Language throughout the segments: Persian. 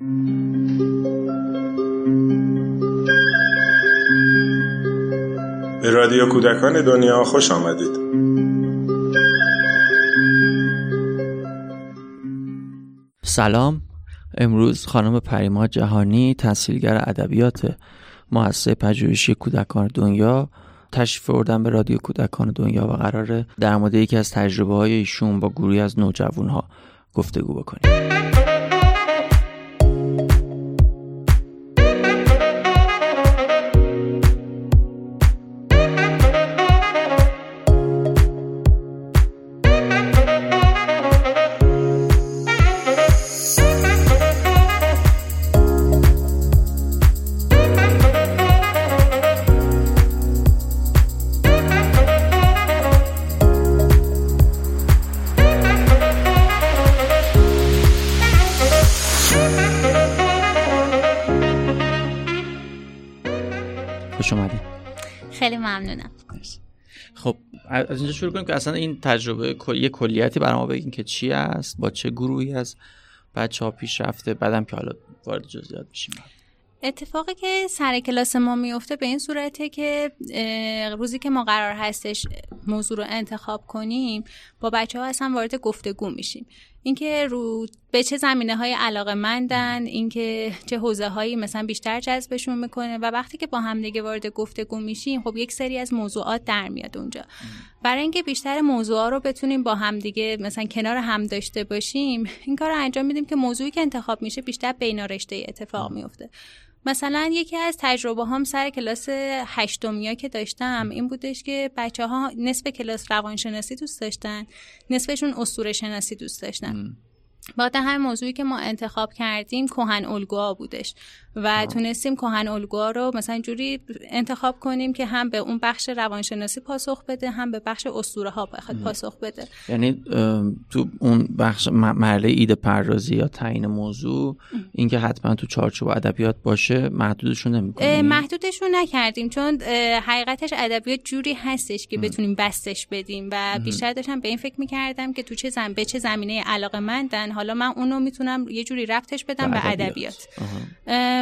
به رادیو کودکان دنیا خوش آمدید. سلام. امروز خانم پریما جهانی تحصیلگر ادبیات مؤسسه پژوهشی کودکان دنیا تشریف بردن به رادیو کودکان دنیا و قراره در مورد یکی از تجربه های ایشون با گروهی از نوجوان ها گفتگو بکنیم. خوش اومدید خیلی ممنونم. خب از اینجا شروع کنیم که اصلا این تجربه یه کلیتی برای ما بگین که چی است با چه گروهی از بچه ها پیش رفته بعدم که حالا وارد جزئیات بشیم. اتفاقی که سر کلاس ما میفته به این صورته که روزی که ما قرار هستش موضوع رو انتخاب کنیم با بچه ها اصلا وارد گفتگو میشیم. اینکه رو به چه زمینه های علاقه مندن اینکه چه حوزه هایی مثلا بیشتر جذبشون می‌کنه و وقتی که با هم دیگه وارد گفتگو میشیم خب یک سری از موضوعات در میاد اونجا. برای اینکه بیشتر موضوعات رو بتونیم با هم دیگه مثلا کنار هم داشته باشیم این کار رو انجام میدیم که موضوعی که انتخاب میشه بیشتر بین رشته اتفاق میفته مثلا یکی از تجربه هم سر کلاس هشتمیا که داشتم این بودش که بچه ها نصف کلاس روانشناسی دوست داشتن نصفشون اسطوره شناسی دوست داشتن. بعد همین موضوعی که ما انتخاب کردیم کهن الگوها بودش. و تونستیم کهن الگوها رو مثلا جوری انتخاب کنیم که هم به اون بخش روانشناسی پاسخ بده هم به بخش اسطوره ها بخواد پاسخ بده. یعنی تو اون بخش مرحله ایده پردازی یا تعیین موضوع اینکه حتما تو چارچوب ادبیات باشه محدودشون نمی‌کنیم محدودشون نکردیم چون حقیقتش ادبیات جوری هستش که بتونیم بستش بدیم و بیشتر داشتم به این فکر می‌کردم که تو چه زم... به چه زمینه علاقه مندن. حالا من اونو می‌تونم یه جوری رفتش بدم به ادبیات.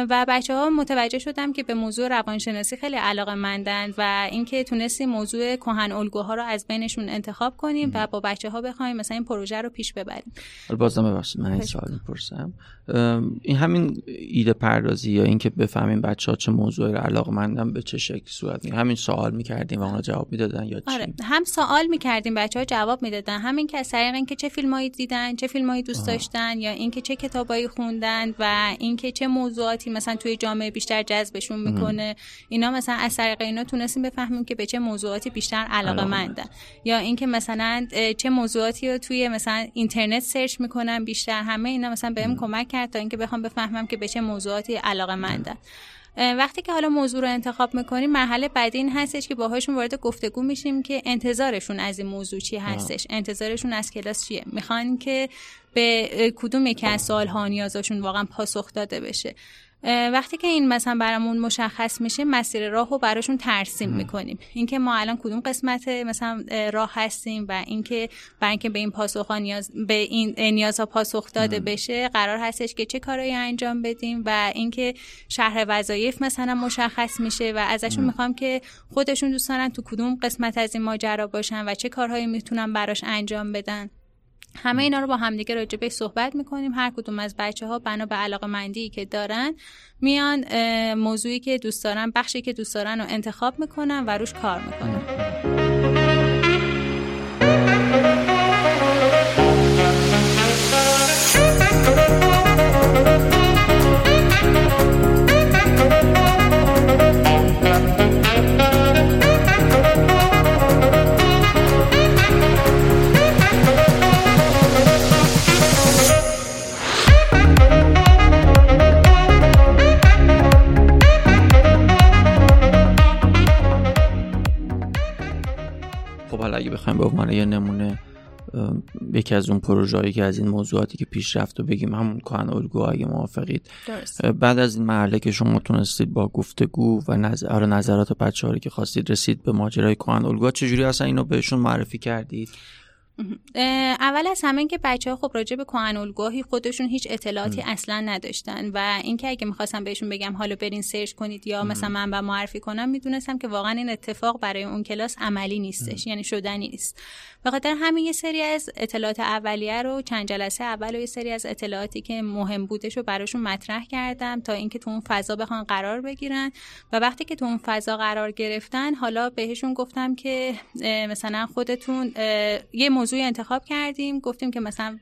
و بچه ها متوجه شدم که به موضوع روانشناسی خیلی علاقه مندن و اینکه تونستیم موضوع کهن الگوها رو از بینشون انتخاب کنیم و با بچه ها بخوایم مثلا این پروژه رو پیش ببریم. بازم ببخشید من این سوال می‌پرسم. این همین ایده پردازی یا اینکه بفهمیم بچه ها چه موضوعی رو علاقه مندن به چه شکل صورت می همین سوال می‌کردیم و اونا جواب می‌دادن یا چی؟ آره. هم سوال می‌کردیم بچه ها جواب می‌دادن. همین که از طریق اینکه چه فیلمایی دیدن چه فیلمایی دوست داشتن یا اینکه چه کتابایی خوندن و اینکه چه موضوعاتی مثلا توی جامعه بیشتر جذبشون می‌کنه. اینا مثلا از طریق اینا تونستیم بفهمیم که به چه موضوعاتی بیشتر علاقه مندن یا اینکه مثلا چه موضوعاتی رو توی مثلا اینترنت سرچ می‌کنن بیشتر. همه اینا مثلا بهم کمک کرد تا اینکه بخوام بفهمم که به چه موضوعاتی علاقه مندن وقتی که حالا موضوع رو انتخاب می‌کنیم مرحله بعدی این هستش که باهاشون وارد گفتگو میشیم که انتظارشون از این موضوع چی هستش. انتظارشون از کلاس چیه؟ می‌خوان که به کدوم یکی از سوال ها نیازشون واقعا پاسخ داده بشه. وقتی که این مثلا برامون مشخص میشه مسیر راه رو براشون ترسیم می‌کنیم. اینکه ما الان کدوم قسمت مثلا راه هستیم و اینکه برای اینکه به این پاسخ نیاز به این نیازها پاسخ داده بشه قرار هستش که چه کارایی انجام بدیم و اینکه شهر وظایف مثلا مشخص میشه و ازشون می‌خوام که خودشون دوست دارن تو کدوم قسمت از این ماجرا باشن و چه کارهایی می‌تونن براش انجام بدن. همه اینا رو با همدیگه راجع به صحبت می‌کنیم. هر کدوم از بچه ها بنا به علاقه مندی که دارن میان موضوعی که دوست دارن بخشی که دوست دارن رو انتخاب می‌کنن و روش کار می‌کنن. به عنوان یه نمونه یکی از اون پروژه‌ای که از این موضوعاتی که پیش رفت و بگیم. همون کهن الگو اگه موافقید. درست. بعد از این مرحله که شما تونستید با گفتگو و نظر آره نظرات بچه که خواستید رسید به ماجرای کهن الگو. چجوری اصلا اینو بهشون معرفی کردید؟ اول از همه که بچه ها خب راجع به کهن الگوهی خودشون هیچ اطلاعاتی ام. اصلا نداشتن و اینکه اگه می‌خواستم بهشون بگم حالا برین سرچ کنید یا ام. مثلا من با معرفی کنم می‌دونستم که واقعا این اتفاق برای اون کلاس عملی نیستش ام. یعنی شدنی نیست به خاطر همین یه سری از اطلاعات اولیه رو چند جلسه اول و یه سری از اطلاعاتی که مهم بودش رو براشون مطرح کردم تا اینکه تو اون فضا بخوان قرار بگیرن و وقتی که تو اون فضا قرار گرفتن حالا بهشون گفتم که مثلا خودتون یه موضوع انتخاب کردیم. گفتیم که مثلا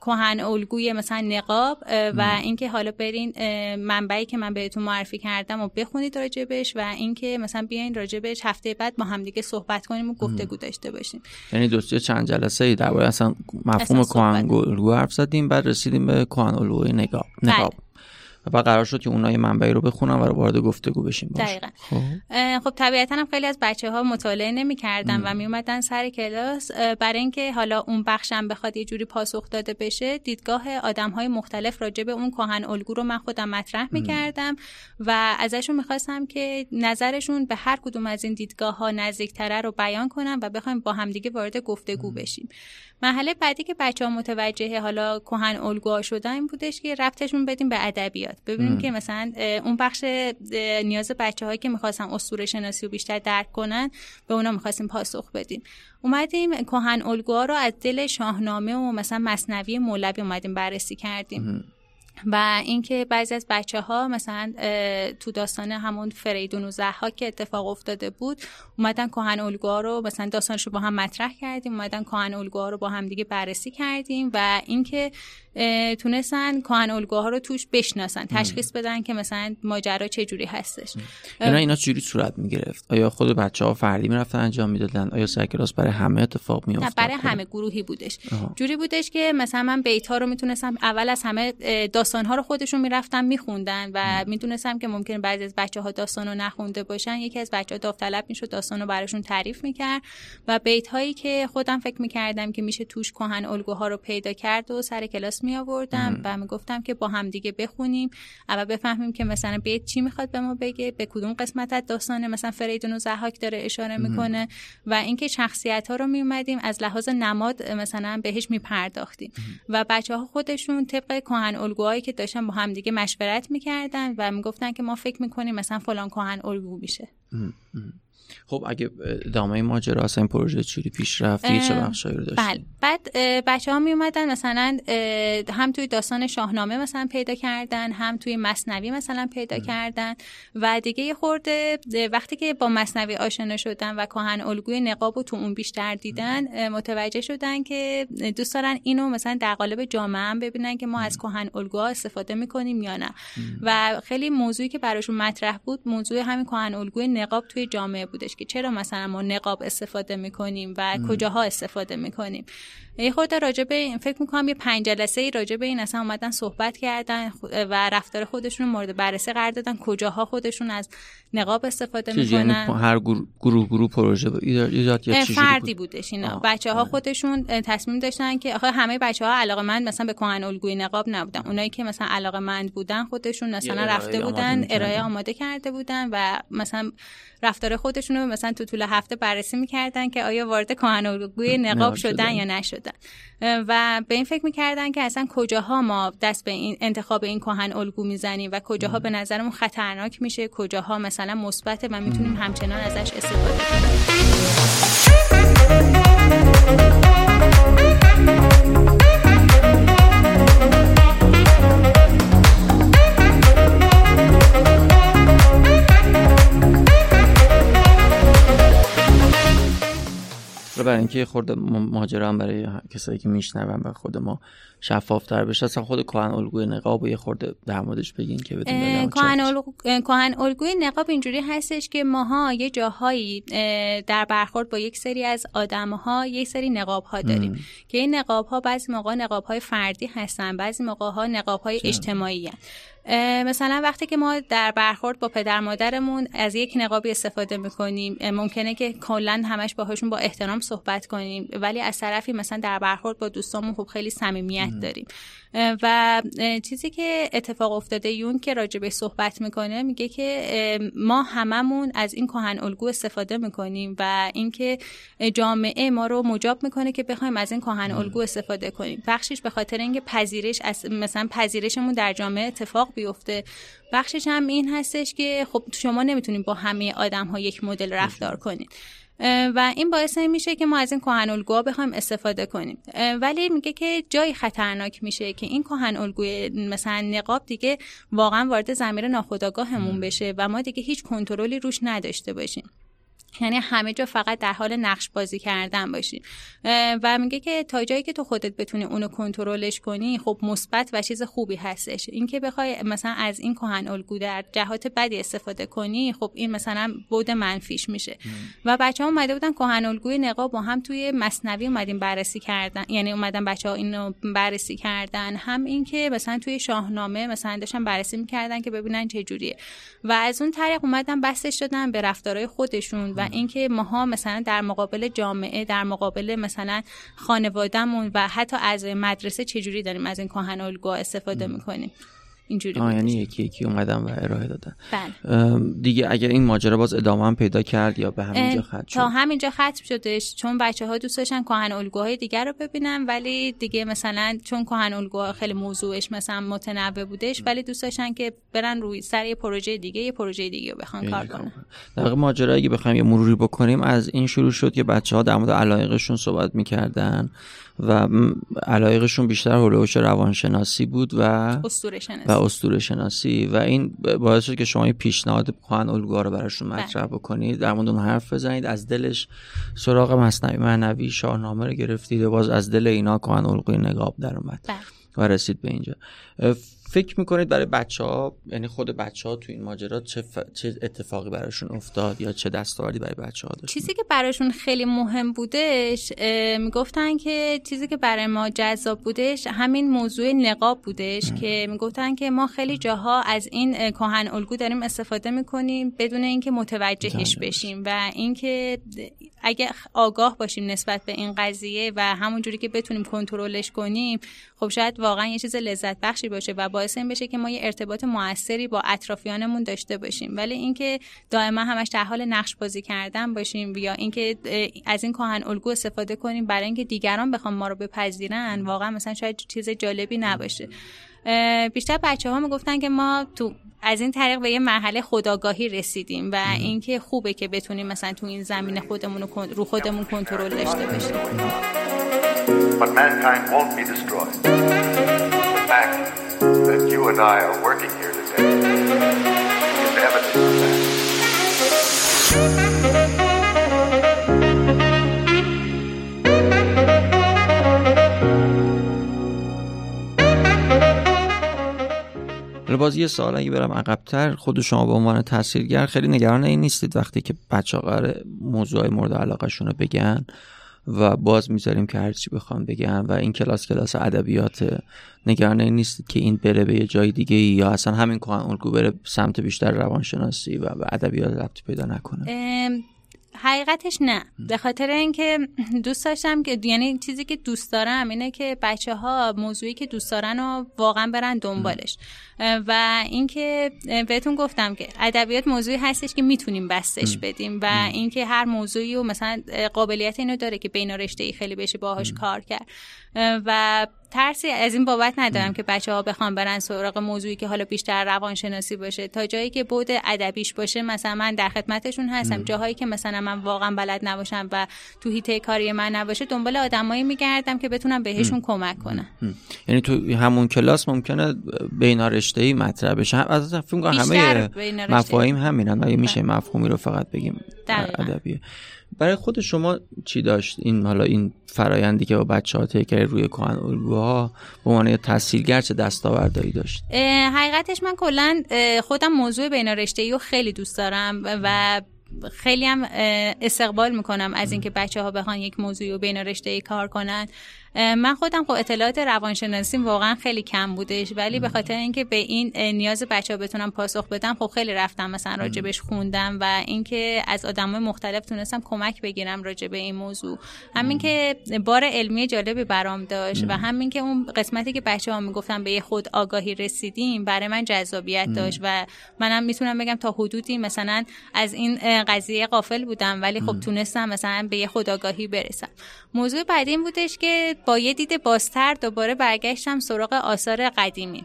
کهن الگوی مثلا نقاب و اینکه حالا برین منبعی که من بهتون معرفی کردم و بخونید راجبش و اینکه مثلا بیاین راجبش هفته بعد با هم دیگه صحبت کنیم و گفتگو داشته باشیم. یعنی دوستی چند جلسه ای درباره اصلا مفهوم کهن الگو حرف زدیم بعد رسیدیم به کهن الگوی نقاب. نقاب. بله. و قرار شد که اونها یه منبعی رو بخونن و وارد گفتگو بشیم. دقیقا. خب, خب طبیعتا هم خیلی از بچه ها مطالعه نمی‌کردن و می اومدن سر کلاس. برای اینکه حالا اون بخشم بخواد یه جوری پاسخ داده بشه دیدگاه آدم های مختلف راجع به اون کهن الگو رو من خودم مطرح می‌کردم و ازشون می‌خواستم که نظرشون به هر کدوم از این دیدگاه ها نزدیکتره رو بیان کنم و بخوایم با همدیگه وارد گفتگو بشیم. مرحله بعدی که بچه ها متوجه حالا کهن الگوها شدن این بودش که رفتشون بدیم به ادبیات. ببینیم که مثلا اون بخش نیاز بچه هایی که می‌خواستن اسطوره شناسی رو بیشتر درک کنن به اونا می‌خواستیم پاسخ بدیم. اومدیم کهن الگوها رو از دل شاهنامه و مثلا مصنوی مولوی اومدیم بررسی کردیم. و اینکه بعضی از بچه ها مثلا تو داستان همون فریدون و زحاک که اتفاق افتاده بود اومدن کهن الگوها رو مثلا داستانش رو با هم مطرح کردیم اومدن کهن الگوها رو با هم دیگه بررسی کردیم و اینکه تونستن کهن الگوها رو توش بشناسن تشخیص بدن که مثلا ماجرا چه جوری هستش. اینا اینا چجوری صورت می‌گرفت؟ آیا خود بچه ها فردی می‌رفتن انجام می‌دادن؟ آیا سرکلاس برای همه اتفاق میافتاد؟ برای همه گروهی بودش. جوری بودش که مثلا من بیت ها رو می‌تونستم اول از همه داستان ها رو خودشون می‌رفتم میخوندن و می‌دونستم که ممکنه بعضی از بچه ها داستان رو نخونده باشن. یکی از بچه ها داوطلب می‌شد داستان رو براشون تعریف می‌کرد و بیت هایی که خودم فکر می‌کردم که میشه توش کهن الگوها رو پیدا کرد و سر کلاس می آوردم و می‌گفتم که با هم دیگه بخونیم اول بفهمیم که مثلا بیت چی می‌خواد به ما بگه به کدوم قسمت از داستان مثلا فریدون و زحاک داره اشاره می‌کنه و اینکه شخصیت ها رو می اومدیم از لحاظ نماد مثلا بهش میپرداختیم و بچه ها خودشون طبق کهن الگوهایی که داشتن با هم دیگه مشورت می‌کردن و می‌گفتن که ما فکر می‌کنیم مثلا فلان کهن الگو میشه. خب اگه ادامه ماجرا اصلا این پروژه چوری پیش رفت؟ چه بخشایی رو داشت بله. بعد بچه ها می اومدن مثلا هم توی داستان شاهنامه مثلا پیدا کردن هم توی مصنوی مثلا پیدا کردن و دیگه یه خورده وقتی که با مصنوی آشنا شدن و کهن الگوی نقاب و تو اون بیشتر دیدن متوجه شدن که دوست دارن اینو مثلا در قالب جامعه هم ببینن که ما از کهن الگوها استفاده می‌کنیم یا نه. و خیلی موضوعی که براشون مطرح بود موضوع همین کهن الگوی نقاب توی جامعه بودش که چرا مثلا ما نقاب استفاده می‌کنیم و کجاها استفاده می‌کنیم. یه خورده راجع به این فکر می‌کنم یه پنج جلسه ای راجع به این اصلا اومدن صحبت کردن و رفتار خودشون مورد بررسی قرار دادن. کجاها خودشون از نقاب استفاده یعنی می‌کنن؟ هر گروه گروه پروژه ایجاد یا فردی بودش اینا. بچه ها خودشون تصمیم داشتن که آخه همه بچه ها علاقه مند مثلا به کهن الگوی نقاب نبودن. اونایی که مثلا علاقه مند بودن خودشون مثلا رفته بودن ارائه آماده کرده بودن و مثلا رفتار خودشون رو مثلا تو طول هفته بررسی می‌کردن که آیا وارد کهن الگوی نقاب شدن یا نشدن. و به این فکر می‌کردن که اصلا کجاها ما دست به این انتخاب این کهن الگو می‌زنیم و کجاها به نظرمون خطرناک میشه کجاها مثلا مثبته و می‌تونیم همچنان ازش استفاده کنیم. برای اینکه خورده ماجرا برای کسایی که میشنون و خود ما شفافتر بشه اصلا خود کهن الگوی نقاب و یه خورده در موردش بگین که بدون کهن الگوی نقاب اینجوری هستش که ماها یه جاهایی در برخورد با یک سری از آدم ها یک سری نقاب ها داریم که این نقاب ها بعضی موقع نقاب های فردی هستن بعضی موقع ها نقاب های اجتماعی هستن. مثلا وقتی که ما در برخورد با پدر مادرمون از یک نقابی استفاده می‌کنیم ممکنه که کلا همش باهاشون با احترام صحبت کنیم ولی از طرفی مثلا در برخورد با دوستامون خب خیلی صمیمیت داریم. و چیزی که اتفاق افتاده یون که راجبه صحبت می‌کنه میگه که ما هممون از این کهن الگو استفاده می‌کنیم و اینکه جامعه ما رو مجاب می‌کنه که بخوایم از این کهن الگو استفاده کنیم. بخشش به خاطر اینکه پذیرش از مثلا پذیرشمون در جامعه اتفاق بیفته. بخشش هم این هستش که خب شما نمی‌تونید با همه آدم ها یک مدل رفتار کنید. و این باعث میشه که ما از این کهن الگوها بخوایم استفاده کنیم. ولی میگه که جایی خطرناک میشه که این کهن الگوی مثلا نقاب دیگه واقعا وارد زمیر ناخودآگاهمون بشه و ما دیگه هیچ کنترلی روش نداشته باشیم. یعنی همه جا فقط در حال نقش بازی کردن باشی. و میگه که تا جایی که تو خودت بتونی اونو کنترلش کنی خب مثبت و چیز خوبی هستش. اینکه بخوای مثلا از این کهن الگو در جهات بدی استفاده کنی خب این مثلا بود منفیش میشه. و بچه ها اومده بودن کهن الگوی نقاب با هم توی مصنوی اومدیم بررسی کردن. یعنی اومدن بچه ها اینو بررسی کردن. هم اینکه مثلا توی شاهنامه مثلا داشتن بررسی می‌کردن که ببینن چه جوریه. و از اون طریق اومدن بستش دادن به رفتارهای خودشون و اینکه ماها مثلا در مقابل جامعه در مقابل مثلا خانوادهمون و حتی اعضای مدرسه چجوری داریم از این کهن الگوها استفاده می‌کنیم. اینجوری یعنی یکی یکی اومدن و ارائه دادن. بله. دیگه اگر این ماجرا باز ادامه هم پیدا کرد یا به همینجا ختم شد؟ تا همینجا ختم شدش. چون بچه ها دوست داشتن کهن الگوهای دیگر رو ببینن ولی دیگه مثلا چون کهن الگوها خیلی موضوعش مثلا متنوع بودش ولی دوست داشتن که برن روی سر یه پروژه دیگه یه پروژه دیگه رو بخوان کار کنن. در ماجرا اگه بخوایم یه مروری بکنیم از این شروع شد که بچه ها در مورد علایقشون صحبت می‌کردن و علایقشون بیشتر هولوش روانشناسی بود و اسطوره شناسی اسطوره شناسی و این باعث شد که شما یه پیشنهاد کهن الگوها رو براشون مطرح بکنید. در مورد اون حرف بزنید. از دلش سراغ مصنوی معنوی شاهنامه رو گرفتید و باز از دل اینا کهن الگوی نگاب در اومد و رسید به اینجا. فکر می‌کنید برای بچه ها یعنی خود بچه ها تو این ماجرا چه, چه اتفاقی براشون افتاد یا چه دستاوردی برای بچه ها داشت چیزی که براشون خیلی مهم بودش می‌گفتن که چیزی که برای ما جذاب بودش همین موضوع نقاب بودش که می‌گفتن که ما خیلی جاها از این کهن الگو داریم استفاده می‌کنیم بدون اینکه متوجهش بشیم و اینکه اگه آگاه باشیم نسبت به این قضیه و همونجوری که بتونیم کنترلش کنیم خب شاید واقعا یه چیز لذت بخشی باشه و باعث این بشه که ما یه ارتباط موثری با اطرافیانمون داشته باشیم. ولی اینکه دائما همش در حال نقش بازی کردن باشیم یا اینکه از این کهن الگو استفاده کنیم برای اینکه دیگران بخوام ما رو بپذیرن واقعا مثلا شاید چیز جالبی نباشه. بیشتر بچه ها می‌گفتن که ما تو از این طریق به یه مرحله خداگاهی رسیدیم و اینکه خوبه که بتونیم مثلا تو این زمین خودمون رو خودمون کنترل داشته باشیم But mankind won't be destroyed. The fact that you and I are working here today is evidence of that. حالا باز یه سوال اگه برم عقبتر خود شما به عنوان تاثیرگر خیلی نگران این نیستید وقتی که بچه ها موضوع مورد علاقهشون رو بگن و باز می‌ذاریم که هرچی بخوام بگن و این کلاس کلاس ادبیات نگران این نیستید که این بره به یه جای دیگه یا اصلا همین کهن الگو بره سمت بیشتر روانشناسی و ادبیات ربطی پیدا نکنه. حقیقتش نه. به خاطر اینکه دوست داشتم که یعنی چیزی که دوست دارم اینه که بچه ها موضوعی که دوست دارن و واقعا برن دنبالش. و اینکه بهتون گفتم که ادبیات موضوعی هستش که می‌تونیم بستش بدیم و اینکه هر موضوعی و مثلا قابلیت اینو داره که بین رشته ای خیلی بشه باهاش کار کرد. و ترسی از این بابت ندارم که بچه ها بخوام برن سراغ موضوعی که حالا بیشتر روانشناسی باشه. تا جایی که بود ادبیش باشه مثلا من در خدمتشون هستم. جاهایی که مثلا من واقعا بلد نباشم و تو هیته کاری من نباشه دنبال آدمایی میگردم که بتونم بهشون کمک کنم. یعنی تو همون کلاس ممکنه بین رشته ای مطرح بشه. از فکر همه مفاهیم همینن. و میشه بله. مفهومی رو فقط بگیم؟ ادبیه. برای خود شما چی داشت؟ این حالا این فرایندی که با بچه ها تکر روی کهن الگوها به عنوان تحصیلگر چه دستاوردهایی داشت. حقیقتش من کلا خودم موضوع بین رشته رو خیلی دوست دارم و خیلی هم استقبال می‌کنم از اینکه بچه ها بخوان یک موضوع بین رشته ای کار کنن. من خودم خب اطلاعات روانشناسی واقعا خیلی کم بودش ولی به خاطر اینکه به این نیاز بچه ها بتونم پاسخ بدم خب خیلی رفتم مثلا راجبش خوندم و اینکه از آدمای مختلف تونستم کمک بگیرم راجع به این موضوع. همین که بار علمی جالبی برام داشت و همین که اون قسمتی که بچه ها می‌گفتن به خود آگاهی رسیدیم برای من جذابیت داشت و منم می‌تونم بگم تا حدودی مثلا از این قضیه قافل بودم ولی خب تونستم مثلا به یه خداگاهی برسم. موضوع بعدی این بودش که با یه دید بازتر دوباره برگشتم سراغ آثار قدیمی.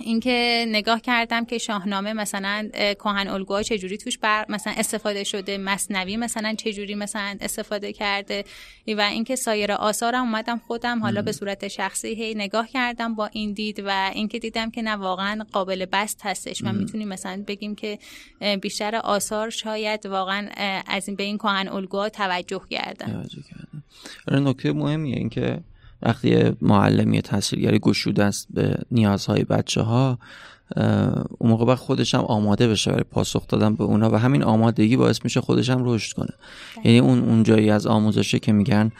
اینکه نگاه کردم که شاهنامه مثلا کهن الگوها چجوری توش بر مثلا استفاده شده مصنوی مثلا چجوری مثلا استفاده کرده و اینکه سایر آثارم اومدم خودم حالا به صورت شخصی هی نگاه کردم با این دید و اینکه دیدم که نه واقعا قابل بست هستش. و می‌تونیم مثلا بگیم که بیشتر آثار شاید واقعا از این به این کهن الگوها توجه کردن نکته مهمیه اینکه وقتی معلمی تحصیلگری گشوده است به نیازهای بچه ها اون موقع وقت خودش هم آماده بشه برای پاسخ دادن به اونا و همین آمادگی باعث میشه خودش هم رشد کنه. یعنی اون اون جایی از آموزشه که میگن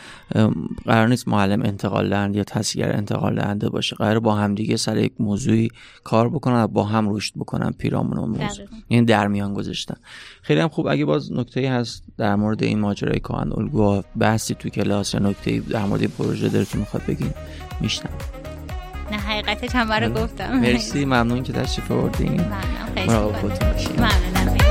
قرار نیست معلم انتقال دهنده یا تحصیلگر انتقال دهنده باشه. قرار با هم دیگه سر یک موضوعی کار بکنن و با هم رشد بکنن پیرامون اون موضوع. یعنی در میان گذاشتن. خیلی هم خوب. اگه باز نکته هست در مورد این ماجرای کهن الگو بحثی تو کلاس یا نکته در مورد پروژه داره می‌خواد بگین میشنم نه حقیقتش هم رو گفتم. مرسی ممنون که تشریف آوردین. ممنون خیلی ممنون